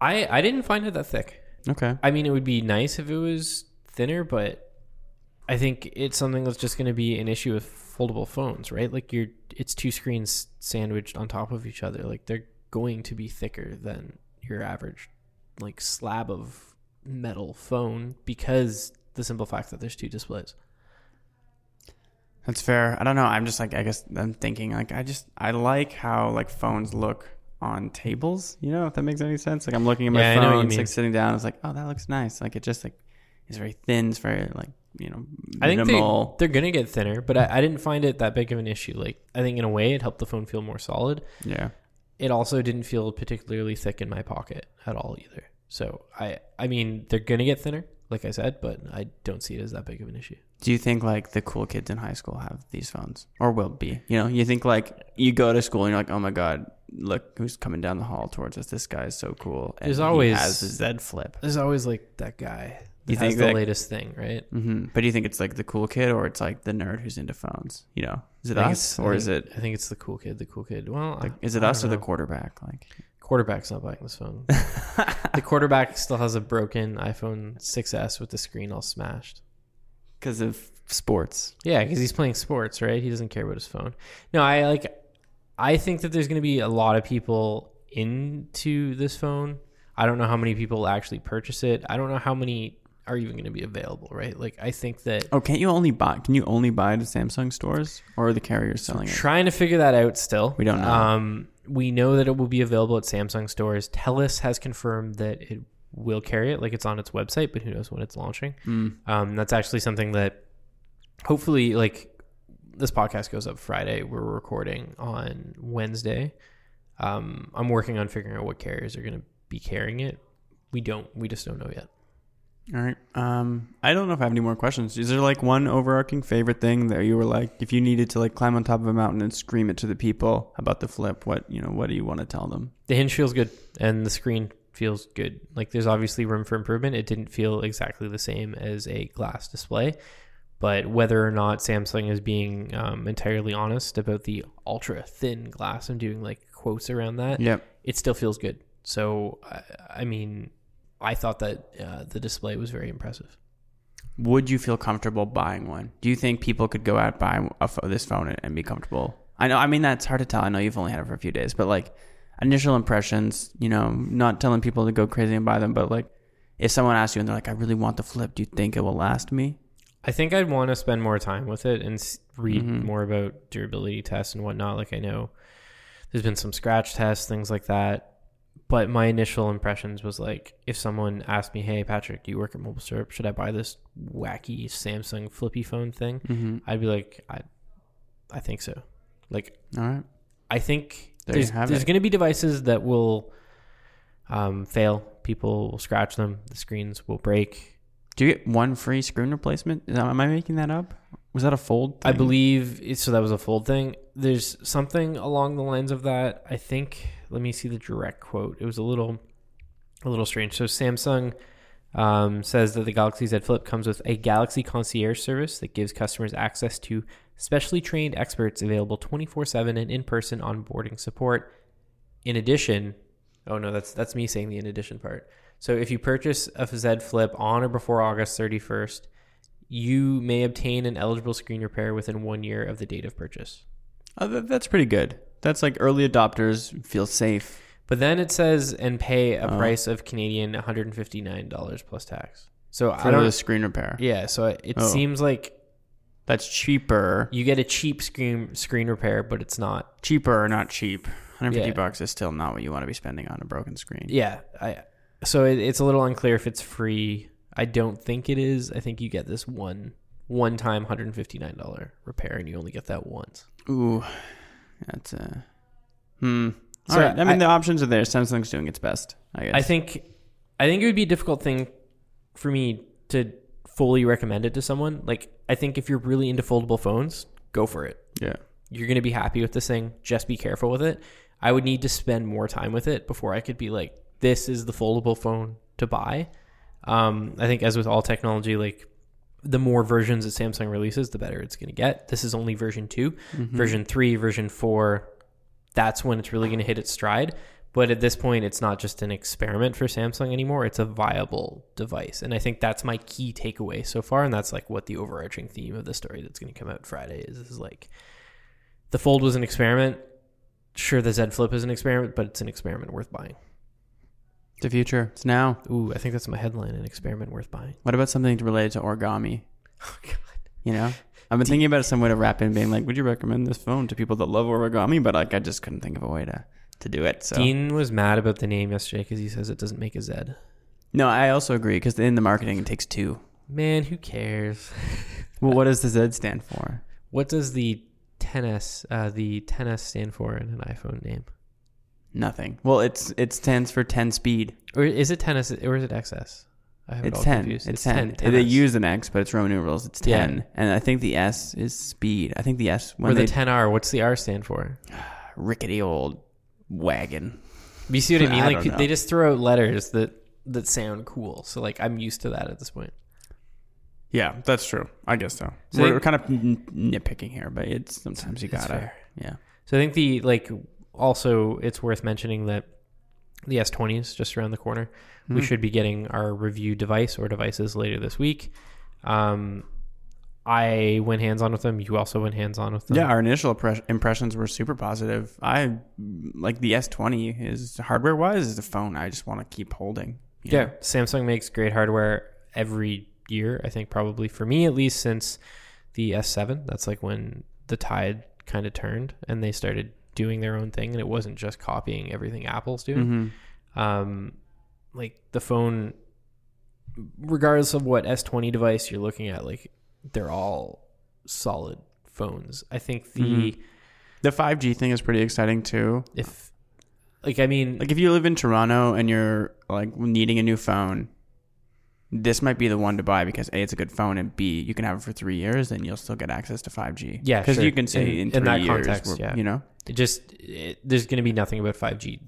I I didn't find it that thick. Okay. I mean, it would be nice if it was thinner, but I think it's something that's just going to be an issue with foldable phones, right? Like you're, it's two screens sandwiched on top of each other. Like they're going to be thicker than your average, like slab of metal phone because the simple fact that there's two displays. That's fair. I don't know. I'm just like I guess I'm thinking like I just I like how like phones look on tables. You know if that makes any sense. Like I'm looking at my Yeah, I know what you phone, it's like sitting down. It's like oh that looks nice. Like it just like is very thin. It's very like you know I think they, they're gonna get thinner, but I, I didn't find it that big of an issue. Like I think in a way it helped the phone feel more solid. yeah. It also didn't feel particularly thick in my pocket at all either. So I I mean they're gonna get thinner, like I said, but I don't see it as that big of an issue. Do you think like the cool kids in high school have these phones or will be? You know, you think like you go to school and you're like, oh my god, look who's coming down the hall towards us. This guy is so cool. And There's he always- has a Z Flip. There's always like that guy that You has think the that- latest thing, right? Mm-hmm. But do you think it's like the cool kid or it's like the nerd who's into phones? You know, is it us or I is it I think it's the cool kid. The cool kid. Well, like, I- is it I us or don't the quarterback? Like, quarterback's not buying this phone? the quarterback still has a broken iPhone 6s with the screen all smashed. because of sports. Yeah, because he's playing sports, right? He doesn't care about his phone. No, I like. I think that there's going to be a lot of people into this phone. I don't know how many people actually purchase it. I don't know how many are even going to be available, right? Like, I think that Oh, can't you only buy? Can you only buy the Samsung stores or are the carriers selling it? trying to figure that out still. We don't know. Um, we know that it will be available at Samsung stores. Telus has confirmed that it will carry it, like it's on its website, but who knows when it's launching. Mm. Um, that's actually something that hopefully, like this podcast goes up Friday. We're recording on Wednesday. Um, I'm working on figuring out what carriers are going to be carrying it. We don't. We just don't know yet. All right. Um, I don't know if I have any more questions. Is there like one overarching favorite thing that you were like, if you needed to like climb on top of a mountain and scream it to the people about the flip, what you know, what do you want to tell them? The hinge feels good, and the screen feels good. Like there's obviously room for improvement. It didn't feel exactly the same as a glass display, but whether or not Samsung is being um, entirely honest about the ultra thin glass, I'm doing like quotes around that. Yep. It still feels good. So I, I mean, I thought that uh, the display was very impressive. Would you feel comfortable buying one? Do you think people could go out buy a pho- this phone and- and be comfortable? I know. I mean, that's hard to tell. I know you've only had it for a few days, but like initial impressions. You know, not telling people to go crazy and buy them, but like if someone asks you and they're like, "I really want the flip," do you think it will last me? I think I'd want to spend more time with it and s- read Mhm. more about durability tests and whatnot. Like I know there's been some scratch tests, things like that. But my initial impressions was like, if someone asked me, "Hey, Patrick, do you work at Mobile Syrup? Should I buy this wacky Samsung flippy phone thing?" Mm-hmm. I'd be like, "I, I think so." Like All right. I think There there's, there's going to be devices that will um, fail. People will scratch them. The screens will break. Do you get one free screen replacement? That, am I making that up? Was that a fold? I believe it- so. That was a fold thing. There's something along the lines of that. I think. Let me see the direct quote. It was a little, a little strange. So Samsung um, says that the Galaxy Z Flip comes with a Galaxy Concierge service that gives customers access to specially trained experts available 24/7 and in-person onboarding support. In addition, oh no, that's that's me saying the in addition part. So if you purchase a Z Flip on or before August 31st, you may obtain an eligible screen repair within one year of the date of purchase. That, that's pretty good. That's like early adopters feel safe. But then it says and pay a Oh. price of Canadian $159 plus tax. So I for don't the screen repair. Yeah, so it Oh. seems like That's cheaper. you get a cheap screen screen repair, but it's not. Cheaper or not cheap. 150 Yeah. bucks is still not what you want to be spending on a broken screen. Yeah, I so it, it's a little unclear if it's free. I don't think it is. I think you get this one one time $159 repair and you only get that once. Ooh, that's uh, hmm. All So right. I mean, I- the options are there. Samsung's doing its best. I guess. I think I think it would be a difficult thing for me to fully recommend it to someone. Like I think if you're really into foldable phones, go for it. Yeah. You're going to be happy with this thing. Just be careful with it. I would need to spend more time with it before I could be like this is the foldable phone to buy. Um, I think as with all technology like the more versions that Samsung releases, the better it's going to get. This is only version 2. Mm-hmm. Version 3, version 4, that's when it's really going to hit its stride. But at this point, it's not just an experiment for Samsung anymore. It's a viable device. And I think that's my key takeaway so far. And that's like what the overarching theme of the story that's going to come out Friday is, is like the Fold was an experiment. Sure, the Z Flip is an experiment, but it's an experiment worth buying. The future. It's now. Ooh, I think that's my headline an experiment worth buying. What about something related to origami? Oh, God. You know, I've been thinking about some way to wrap in, being like, "Would you recommend this phone to people that love origami?" But like, I just couldn't think of a way to to do it. So Dean was mad about the name yesterday because he says it doesn't make a Z. no, I also agree because in the marketing it takes two. Man, who cares? Well, what does the Z stand for? What does the 10s uh, the 10s stand for in an iPhone name? Nothing. Well, it's it stands for 10 speed. Or is it 10s or is it XS? I have it It's all 10. confused. It's 10. It's 10 They use an X, but it's Roman numerals. It's Yeah. 10. And I think the S is speed. I think the S, or the 10R. What's the R stand for? rickety old wagon. You see what I mean? I like don't know. they just throw out letters that that sound cool. So like I'm used to that at this point. Yeah, that's true. I guess so. So we're, they- kind of n- nitpicking here, but it's sometimes you gotta. fair. Yeah. So I think the like also it's worth mentioning that the S20 is just around the corner. Hmm. We should be getting our review device or devices later this week. Um, I went hands on with them. You also went hands on with them. Yeah, our initial impre- impressions were super positive. I like the S20 is hardware wise is the phone I just want to keep holding. Yeah, know? Samsung makes great hardware every year. I think probably for me at least since the S7. That's like when the tide kind of turned and they started doing their own thing, and it wasn't just copying everything Apple's doing. Mhm. Um, like the phone, regardless of what S20 device you're looking at, like they're all solid phones. I think the Mhm. The 5G thing is pretty exciting too. if like I mean Like if you live in Toronto and you're like needing a new phone, this might be the one to buy because A, it's a good phone, and B, you can have it for three years and you'll still get access to 5G. Yeah, because sure. you can say In- in, in that years, context, yeah. you know. It just it, there's going to be nothing about 5G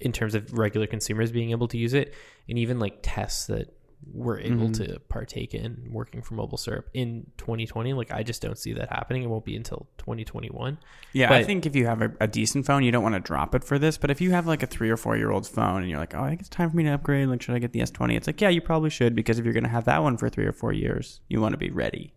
in terms of regular consumers being able to use it, and even like tests that we're able Mhm. to partake in working for mobile syrup in 2020. Like I just don't see that happening. It won't be until 2021. Yeah, but, I think if you have a, a decent phone, you don't want to drop it for this. But if you have like a three or four year old phone and you're like, oh, I think it's time for me to upgrade. Like, should I get the S20? It's like, yeah, you probably should because if you're going to have that one for three or four years, you want to be ready.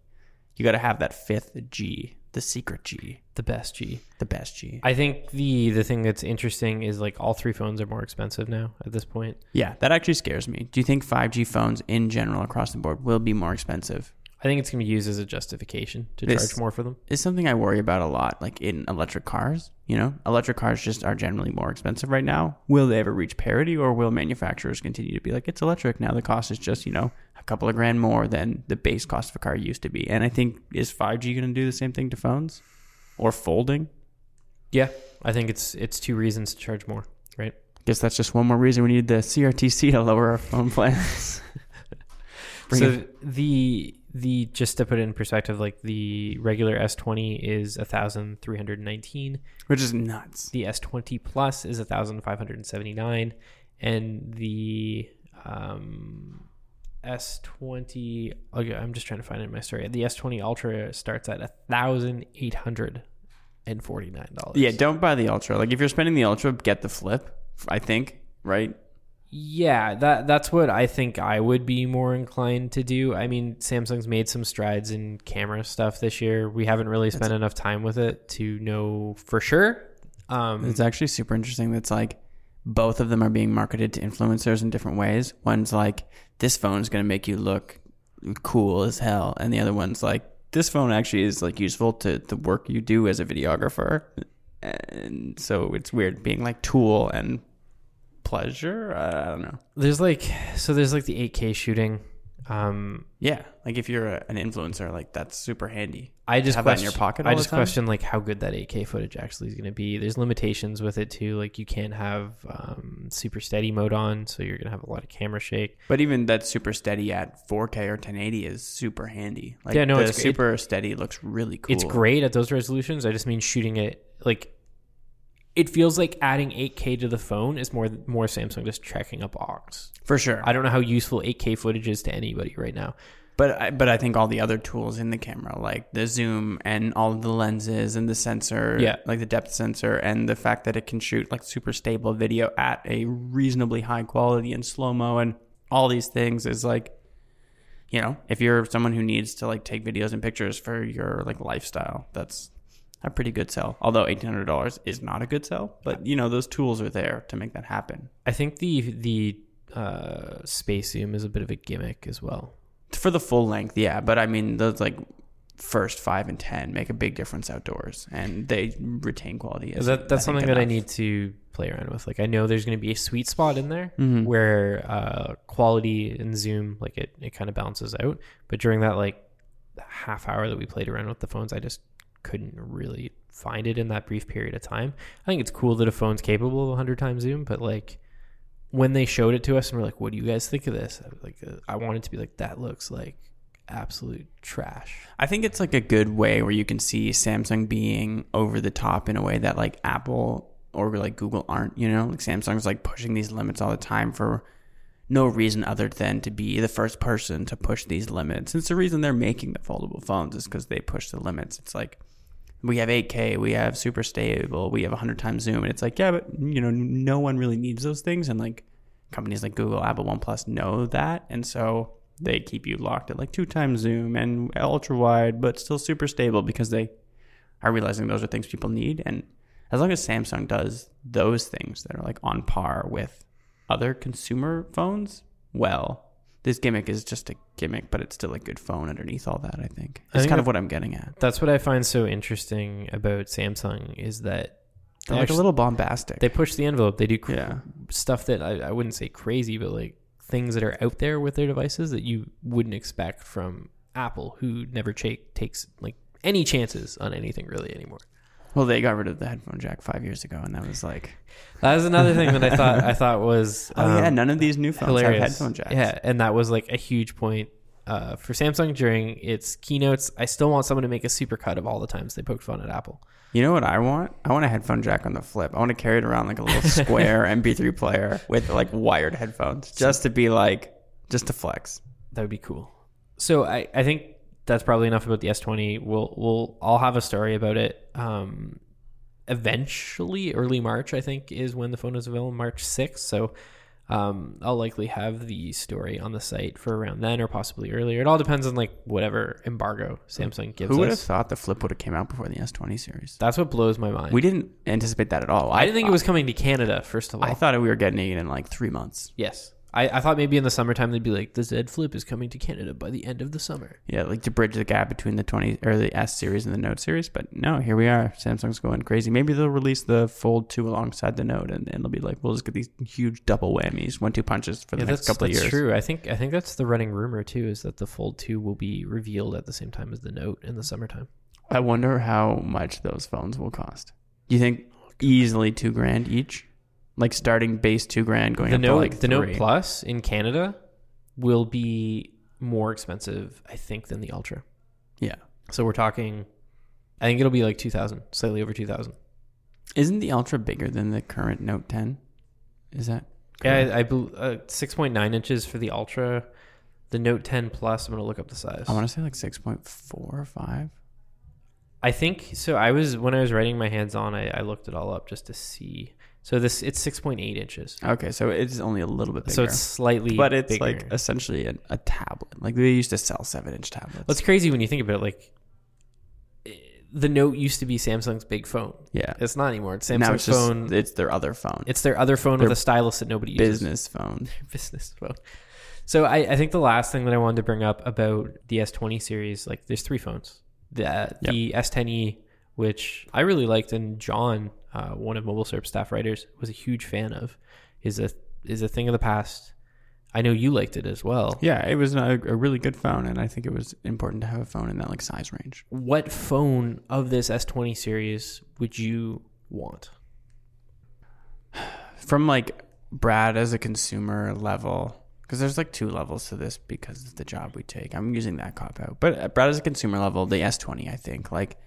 You got to have that fifth G, the secret G, The best G. the best G. I think the the thing that's interesting is like all three phones are more expensive now at this point. yeah, that actually scares me. Do you think 5G phones in general across the board will be more expensive? I think it's going to be used as a justification to This- charge more for them. Is something I worry about a lot, like in electric cars. You know, electric cars just are generally more expensive right now. Will they ever reach parity, or will manufacturers continue to be like, it's electric now? The cost is just you know a couple of grand more than the base cost of a car used to be. And I think is 5G going to do the same thing to phones, or folding? Yeah, I think it's it's two reasons to charge more, right? Guess that's just one more reason we need the CRTC to lower our phone plans. So it- the the just to put it in perspective, like the regular S20 is thousand three hundred nineteen. Which is nuts. The S20 Plus is thousand five hundred seventy nine, and the um, S20. Okay, I'm just trying to find it in my story. The S20 Ultra starts at a thousand eight hundred and forty nine dollars. Yeah, don't buy the Ultra. Like if you're spending the Ultra, get the Flip. I think right. Yeah, that that's what I think I would be more inclined to do. I mean, Samsung's made some strides in camera stuff this year. We haven't really spent enough time with it to know for sure. Um, It's actually super interesting. That's like both of them are being marketed to influencers in different ways. One's like this phone's going to make you look cool as hell, and the other one's like this phone actually is like useful to the work you do as a videographer. And so it's weird being like tool and pleasure. I don't know. there's like so there's like the 8K shooting. Um, Yeah, like if you're a, an influencer, like that's super handy. I just Have that in question, your pocket I just question like how good that 8K footage actually is going to be. There's limitations with it too. Like you can't have um, super steady mode on, so you're going to have a lot of camera shake. But even that super steady at 4K or 1080 is super handy. Like Yeah, no, the it's- it- super steady looks really cool. It's great at those resolutions. I just mean shooting it like it feels like adding 8K to the phone is more more Samsung just checking up aux. for sure. I don't know how useful 8K footage is to anybody right now. But I, but I think all the other tools in the camera, like the zoom and all of the lenses and the sensor, Yeah. like the depth sensor, and the fact that it can shoot like super stable video at a reasonably high quality and slow mo, and all these things is like, you know, if you're someone who needs to like take videos and pictures for your like lifestyle, that's a pretty good sell. Although eighteen hundred dollars is not a good sell, but you know those tools are there to make that happen. I think the the uh, space zoom is a bit of a gimmick as well. for the full length, yeah. But I mean, those like first five and ten make a big difference outdoors, and they retain quality. As, that, that's I something that I need to play around with. Like I know there's going to be a sweet spot in there Mhm. where uh, quality and zoom like it, it kind of balances out. But during that like half hour that we played around with the phones, I just couldn't really find it in that brief period of time. I think it's cool that a phone's capable of 100 times zoom, but like when they showed it to us and we're like, "What do you guys think of this?" I like, uh, I wanted to be like, "That looks like absolute trash." I think it's like a good way where you can see Samsung being over the top in a way that like Apple or like Google aren't, you know? Like Samsung's like pushing these limits all the time for no reason other than to be the first person to push these limits. It's the reason they're making the foldable phones is because they push the limits. It's like we have 8K, we have super stable, we have 100 times zoom, and it's like yeah, but you know, no one really needs those things, and like companies like Google, Apple, OnePlus know that, and so they keep you locked at like two times zoom and ultra wide, but still super stable because they are realizing those are things people need. And as long as Samsung does those things that are like on par with other consumer phones, well, this gimmick is just a gimmick, but it's still a good phone underneath all that. I think think kind of what I'm getting at. That's what I find so interesting about Samsung is that They're they like a little bombastic. they push the envelope. They do cr- Yeah. stuff that I, I wouldn't say crazy, but like things that are out there with their devices that you wouldn't expect from Apple, who never take, takes like any chances on anything really anymore. Well, they got rid of the headphone jack five years ago, and that was like, That was another thing that I thought I thought was oh yeah, um, none of these new phones hilarious. have headphone jacks. Yeah, and that was like a huge point uh, for Samsung during its keynotes. I still want someone to make a supercut of all the times they poked fun at Apple. You know what I want? I want a headphone jack on the flip. I want to carry it around like a little square MP3 player with like wired headphones, just to be like, just to flex. That would be cool. So I, I think that's probably enough about the S20. We'll we'll I'll have a story about it. Um, eventually, early March, I think, is when the phone is available, March sixth. So um, I'll likely have the story on the site for around then, or possibly earlier. It all depends on like whatever embargo Samsung gives us. Who would have us. thought the flip would have came out before the S20 series? That's what blows my mind. We didn't anticipate that at all. I didn't think it was coming to Canada. First of all, I thought we were getting it in like three months. yes. I, I thought maybe in the summertime they'd be like, the Z Flip is coming to Canada by the end of the summer. Yeah, like to bridge the gap between the 20 or the S series and the Note series. But no, here we are. Samsung's going crazy. Maybe they'll release the Fold 2 alongside the Note, and, and they'll be like, we'll just get these huge double whammies, one two punches for the Yeah, next couple of years. that's true. I think I think that's the running rumor too. Is that the Fold Two will be revealed at the same time as the Note in the summertime? I wonder how much those phones will cost. Do you think oh, easily two grand each? Like starting base two grand, going The up Note, to like the Note. Plus in Canada will be more expensive, I think, than the Ultra. Yeah. So we're talking. I think it'll be like two thousand, slightly over two thousand. Isn't the Ultra bigger than the current Note 10? Is that? Yeah, correct? I, I bel- uh, six point nine inches for the Ultra. The Note 10 Plus. I'm gonna look up the size. I want to say like 6.4 or 5. I think so. I was when I was writing my hands on. I, I looked it all up just to see. So this it's six point eight inches. Okay, so it's only a little bit bigger. So it's slightly, but it's bigger. like essentially a, a tablet. Like they used to sell seven inch tablets. What's crazy when you think about it, like the Note used to be Samsung's big phone. yeah. It's not anymore. It's Samsung's it's just phone. it's their other phone. it's their other phone with a stylus that nobody uses. business phone. business phone. So I, I think the last thing that I wanted to bring up about the S20 series, like there's three phones. The uh, the S10e, which I really liked, and John, uh, one of Mobile Syrup staff writers, was a huge fan of, is a is a thing of the past. I know you liked it as well. Yeah, it was a, a really good phone, and I think it was important to have a phone in that like size range. What phone of this S20 series would you want? From like Brad as a consumer level, because there's like two levels to this because of the job we take. I'm using that cop out, but Brad as a consumer level, the S20, I think like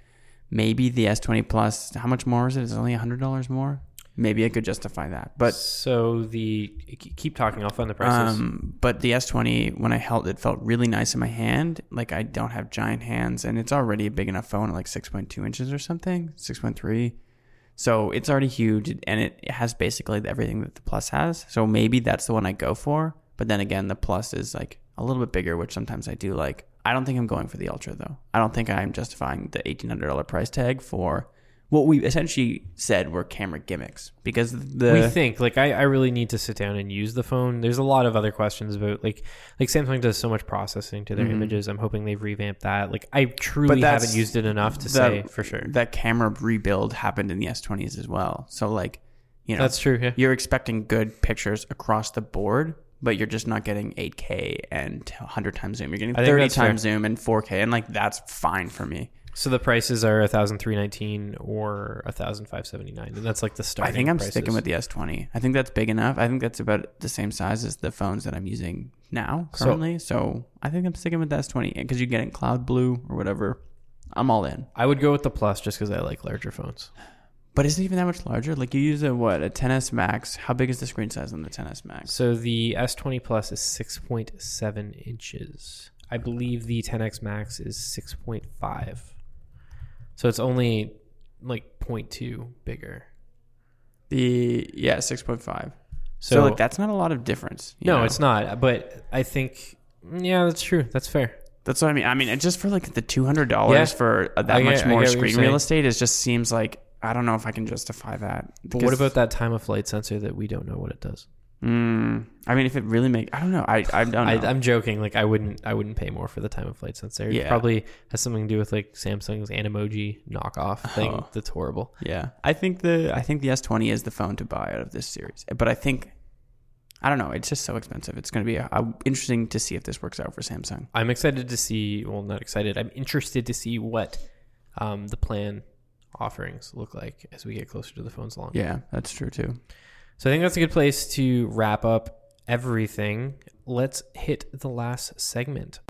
maybe the S20 Plus. How much more is it? Is it? It's only hundred dollars more. Maybe I could justify that, but so the keep talking. I'll find the prices. Um, but the S20, when I held it, felt really nice in my hand. Like I don't have giant hands, and it's already a big enough phone at like 6.2 inches or something, 6.3. So it's already huge, and it has basically everything that the Plus has. So maybe that's the one I go for. But then again, the Plus is like a little bit bigger, which sometimes I do like. I don't think I'm going for the Ultra though. I don't think I'm justifying the $1,800 price tag for what we essentially said were camera gimmicks because the we think like I, I really need to sit down and use the phone there's a lot of other questions about like like samsung does so much processing to their Mhm. images i'm hoping they've revamped that like i truly haven't used it enough to that- say for sure that camera rebuild happened in the S20s as well. So like, you know, that's true yeah you're expecting good pictures across the board, but you're just not getting 8K and 100 times zoom. You're getting 30 that's times zoom and 4K, and like that's fine for me. so the prices are 1319 or 1579 and that's like the starting I think I'm prices. sticking with the S20. I think that's big enough. I think that's about the same size as the phones that I'm using now So- currently. So, I think I'm sticking with the S20 because you're getting cloud blue or whatever. I'm all in. i would go with the plus just because i like larger phones But isn't even that much larger? Like you use a what a 10s Max? How big is the screen size on the 10s Max? so the s20 plus is 6.7 inches i believe the 10s max is 6.5 so it's only like 0.2 bigger The yeah, 6.5. So, So, like that's not a lot of difference. no, know? it's not. But I think, yeah, that's true. That's fair. That's what I mean. I mean, just for like the two hundred dollars Yeah. for uh, that I much more get you're screen real estate. It just seems like I don't know if I can justify that. But what about that time of flight sensor that we don't know what it does? Mm, I mean, if it really makes, I don't know. I I don't know. I, I'm joking. Like I wouldn't, I wouldn't pay more for the time of flight sensor. It Yeah. probably has something to do with like Samsung's Animoji knockoff thing. Oh. That's horrible. yeah, I think the I think the S20 is the phone to buy out of this series. But I think I don't know. It's just so expensive. It's going to be uh interesting to see if this works out for Samsung. I'm excited to see. Well, not excited. I'm interested to see what um, the plan offerings look like as we get closer to the phone's launch. Yeah, that's true too. So I think that's a good place to wrap up everything. Let's hit the last segment.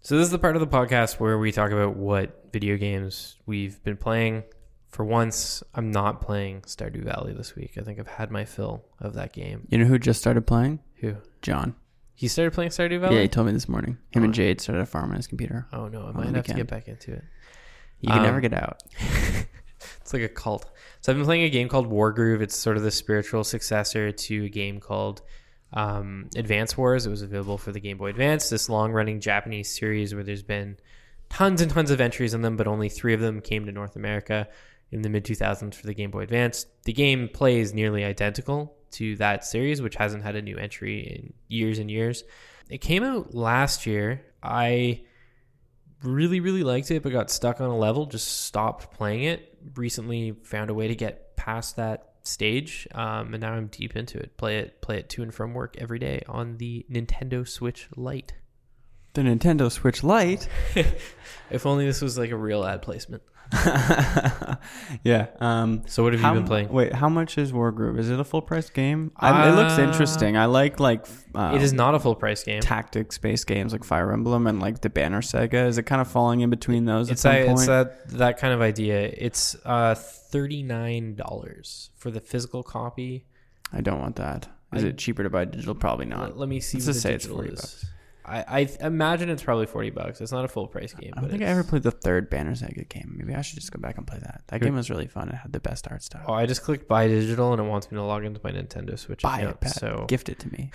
So this is the part of the podcast where we talk about what video games we've been playing. For once, I'm not playing Stardew Valley this week. I think I've had my fill of that game. You know who just started playing? Who? John. He started playing Stardew Valley? Yeah, he told me this morning. Him Oh. and Jade started a farm on his computer. oh no, I might have to get back into it. You can Um, never get out. It's like a cult. So I've been playing a game called Wargroove. It's sort of the spiritual successor to a game called um, Advance Wars. It was available for the Game Boy Advance. This long-running Japanese series where there's been tons and tons of entries in them, but only three of them came to North America in the mid 2000s for the Game Boy Advance. The game plays nearly identical to that series, which hasn't had a new entry in years and years. It came out last year. I really really liked it but got stuck on a level just stopped playing it recently found a way to get past that stage um, and now i'm deep into it play it play it to and from work every day on the nintendo switch lite The Nintendo Switch Lite. if only this was like a real ad placement yeah. Um, so what have how, you been playing Wait, how much is Wargroove? Is it a full price game? I, it looks Uh, interesting. I like like uh, it is not a full price game tactics based games like Fire Emblem and like the Banner Saga. Is it kind of falling in between those it's, at some a, point? it's that that kind of idea it's uh $39 for the physical copy I don't want that. Is I- it cheaper to buy digital? Probably not. let, let me see Let's what just the say it's digital 40 is. bucks. I, I imagine it's probably 40 bucks it's not a full price game I don't think I ever played the third Banner Saga game. Maybe I should just go back and play that. That game was really fun. It had the best art style. Oh, I just clicked buy digital and it wants me to log into my Nintendo Switch Buy account. it, Pat. So Gift it to me.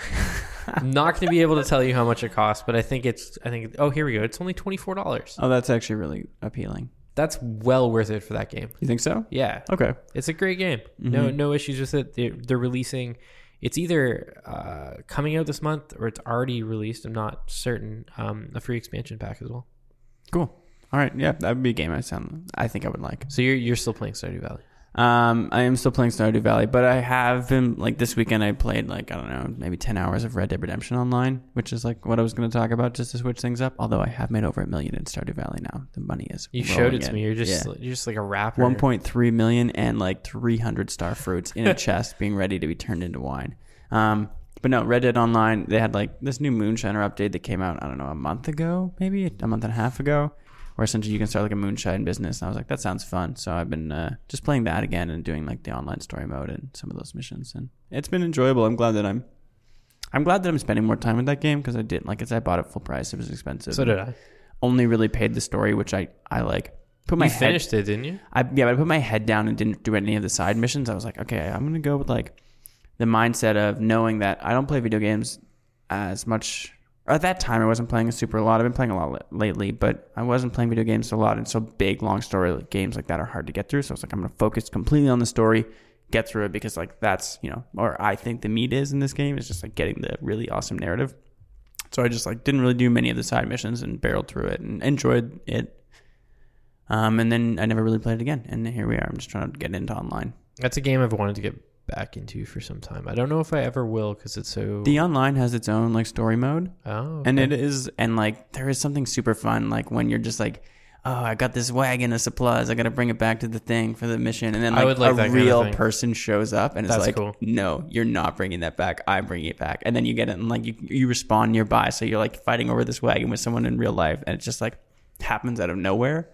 I'm not going to be able to tell you how much it costs, but I think it's. I think. Oh, here we go. It's only twenty four dollars. Oh, that's actually really appealing. That's well worth it for that game. You think so? Yeah, Okay. it's a great game. No, Mhm. no issues with it. They're, they're releasing. It's either uh, coming out this month or it's already released. I'm not certain. Um, a free expansion pack as well. Cool. All right. Yeah, that would be a game I sound. I think I would like. So you're you're still playing Stardew Valley. Um, I am still playing Stardew Valley, but I have been like this weekend. I played like I don't know, maybe ten hours of Red Dead Redemption Online, which is like what I was going to talk about just to switch things up. Although I have made over a million in Stardew Valley now. The money is You showed it to in. me. You're just Yeah. you're just like a rapper. 1.3 million and like 300 star fruits in a chest being ready to be turned into wine. Um, but no, Red Dead Online, they had like this new Moonshiner update that came out, I don't know, a month ago, maybe a month and a half ago, where essentially you can start like a moonshine business. And I was like, that sounds fun. So I've been uh, just playing that again and doing like the online story mode and some of those missions. And it's been enjoyable. I'm glad that I'm. I'm glad that I'm spending more time with that game because I didn't like it. I bought it full price. It was expensive. So did I. Only really paid the story, which I I like. Put my you head, finished it, didn't you? I yeah, but I put my head down and didn't do any of the side missions. I was like, okay, I'm gonna go with like the mindset of knowing that I don't play video games as much at that time I wasn't playing a super a lot. I've been playing a lot lately, but I wasn't playing video games a lot. And so big, long story games like that are hard to get through. So I was like, I'm going to focus completely on the story, get through it because like that's, you know, or I think the meat is in this game is just like getting the really awesome narrative. So I just like didn't really do many of the side missions and barreled through it and enjoyed it. Um, and then I never really played it again. And here we are. I'm just trying to get into online. That's a game I've wanted to get back into for some time. I don't know if I ever will because it's so. The online has its own like story mode. oh, And it is, and like there is something super fun, like when you're just like, oh, I got this wagon of supplies, I got to bring it back to the thing for the mission, and then like, like a that kind of real person shows up and it's like, cool. no, you're not bringing that back. I'm bringing it back, and then you get it, and like you you respawn nearby, so you're like fighting over this wagon with someone in real life, and it just like happens out of nowhere.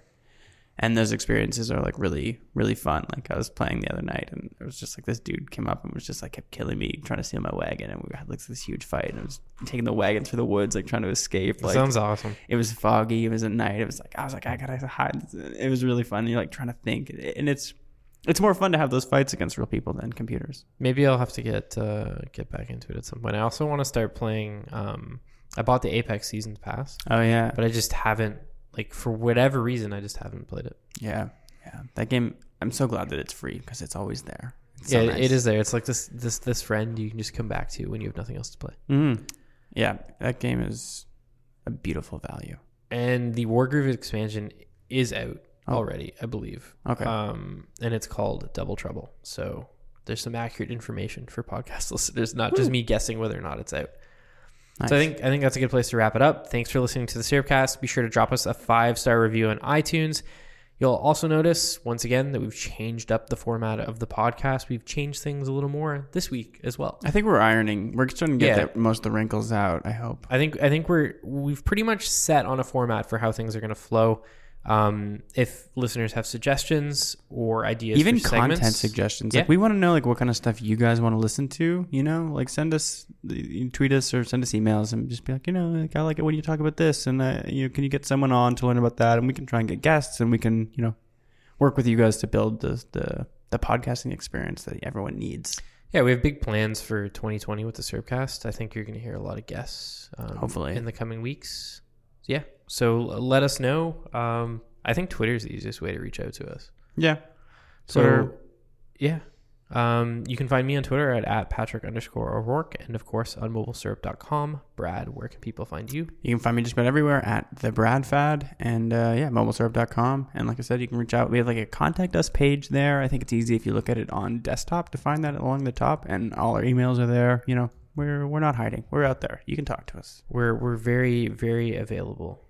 And those experiences are like really, really fun. Like I was playing the other night, and it was just like this dude came up and was just like kept killing me, trying to steal my wagon, and we had like this huge fight. And I was taking the wagon through the woods, like trying to escape. Like sounds awesome. it was foggy. It was at night. It was like I was like I gotta hide. It was really fun. You're like trying to think, and it's it's more fun to have those fights against real people than computers. Maybe I'll have to get uh, get back into it at some point. I also want to start playing. Um, I bought the Apex Seasons Pass, Oh yeah, but I just haven't like for whatever reason I just haven't played it. yeah, yeah. That game. I'm so glad that it's free because it's always there. It's so yeah, nice. it is there. It's like this this this friend you can just come back to when you have nothing else to play. Mhm. Yeah, that game is a beautiful value. And the Wargroove expansion is out Oh. already, I believe. Okay. Um, and it's called Double Trouble. So there's some accurate information for podcast listeners, not just me guessing whether or not it's out. Nice. So I think I think that's a good place to wrap it up. Thanks for listening to the Syrupcast. Be sure to drop us a five star review on iTunes. You'll also notice once again that we've changed up the format of the podcast. We've changed things a little more this week as well. I think we're ironing. We're starting to get Yeah. the, most of the wrinkles out. I hope. I think I think we're we've pretty much set on a format for how things are going to flow. Um, if listeners have suggestions or ideas, Even for content segments, suggestions. Yeah. Like we want to know like what kind of stuff you guys want to listen to. You know, like send us, tweet us or send us emails and just be like, you know, like I like it when you talk about this, and uh, you know, can you get someone on to learn about that, and we can try and get guests, and we can you know work with you guys to build the the, the podcasting experience that everyone needs. Yeah, we have big plans for 2020 with the Syrupcast. I think you're going to hear a lot of guests, um, Hopefully. in the coming weeks. Yeah, so let us know. Um, I think Twitter is the easiest way to reach out to us. Yeah. So, yeah. Um, you can find me on Twitter at, at Patrick underscore O'Rourke and, of course, on mobilesyrup.com. Brad, where can people find you? You can find me just about everywhere at the Brad Fad and uh, yeah, mobilesyrup.com. And like I said, you can reach out. We have like a contact us page there. I think it's easy if you look at it on desktop to find that along the top, and all our emails are there. You know, we're we're not hiding. We're out there. You can talk to us. We're, we're very, very available.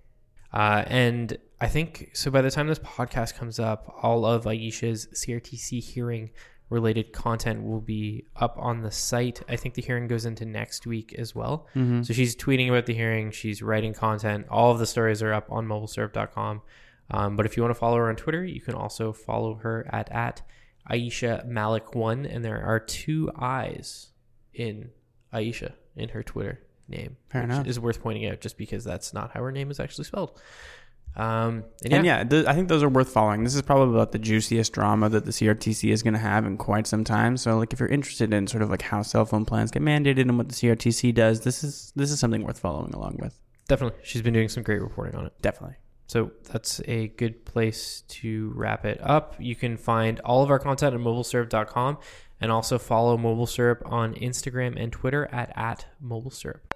Uh, and I think so by the time this podcast comes up, all of Aisha's CRTC hearing related content will be up on the site. I think the hearing goes into next week as well. So she's tweeting about the hearing, she's writing content. All of the stories are up on mobilesyrup.com. Um, but if you want to follow her on Twitter, you can also follow her at, at Aisha Malik one, and there are two eyes in Aisha in her Twitter name. Fair enough. is worth pointing out just because that's not how her name is actually spelled. Um, and yeah, And yeah, th- I think those are worth following. This is probably about the juiciest drama that the CRTC is going to have in quite some time. So, like, if you're interested in sort of like how cell phone plans get mandated and what the CRTC does, this is this is something worth following along with. definitely. She's been doing some great reporting on it. Definitely. So that's a good place to wrap it up. You can find all of our content at mobilesyrup.com and also follow Mobile Syrup on Instagram and Twitter at, at Mobile Syrup.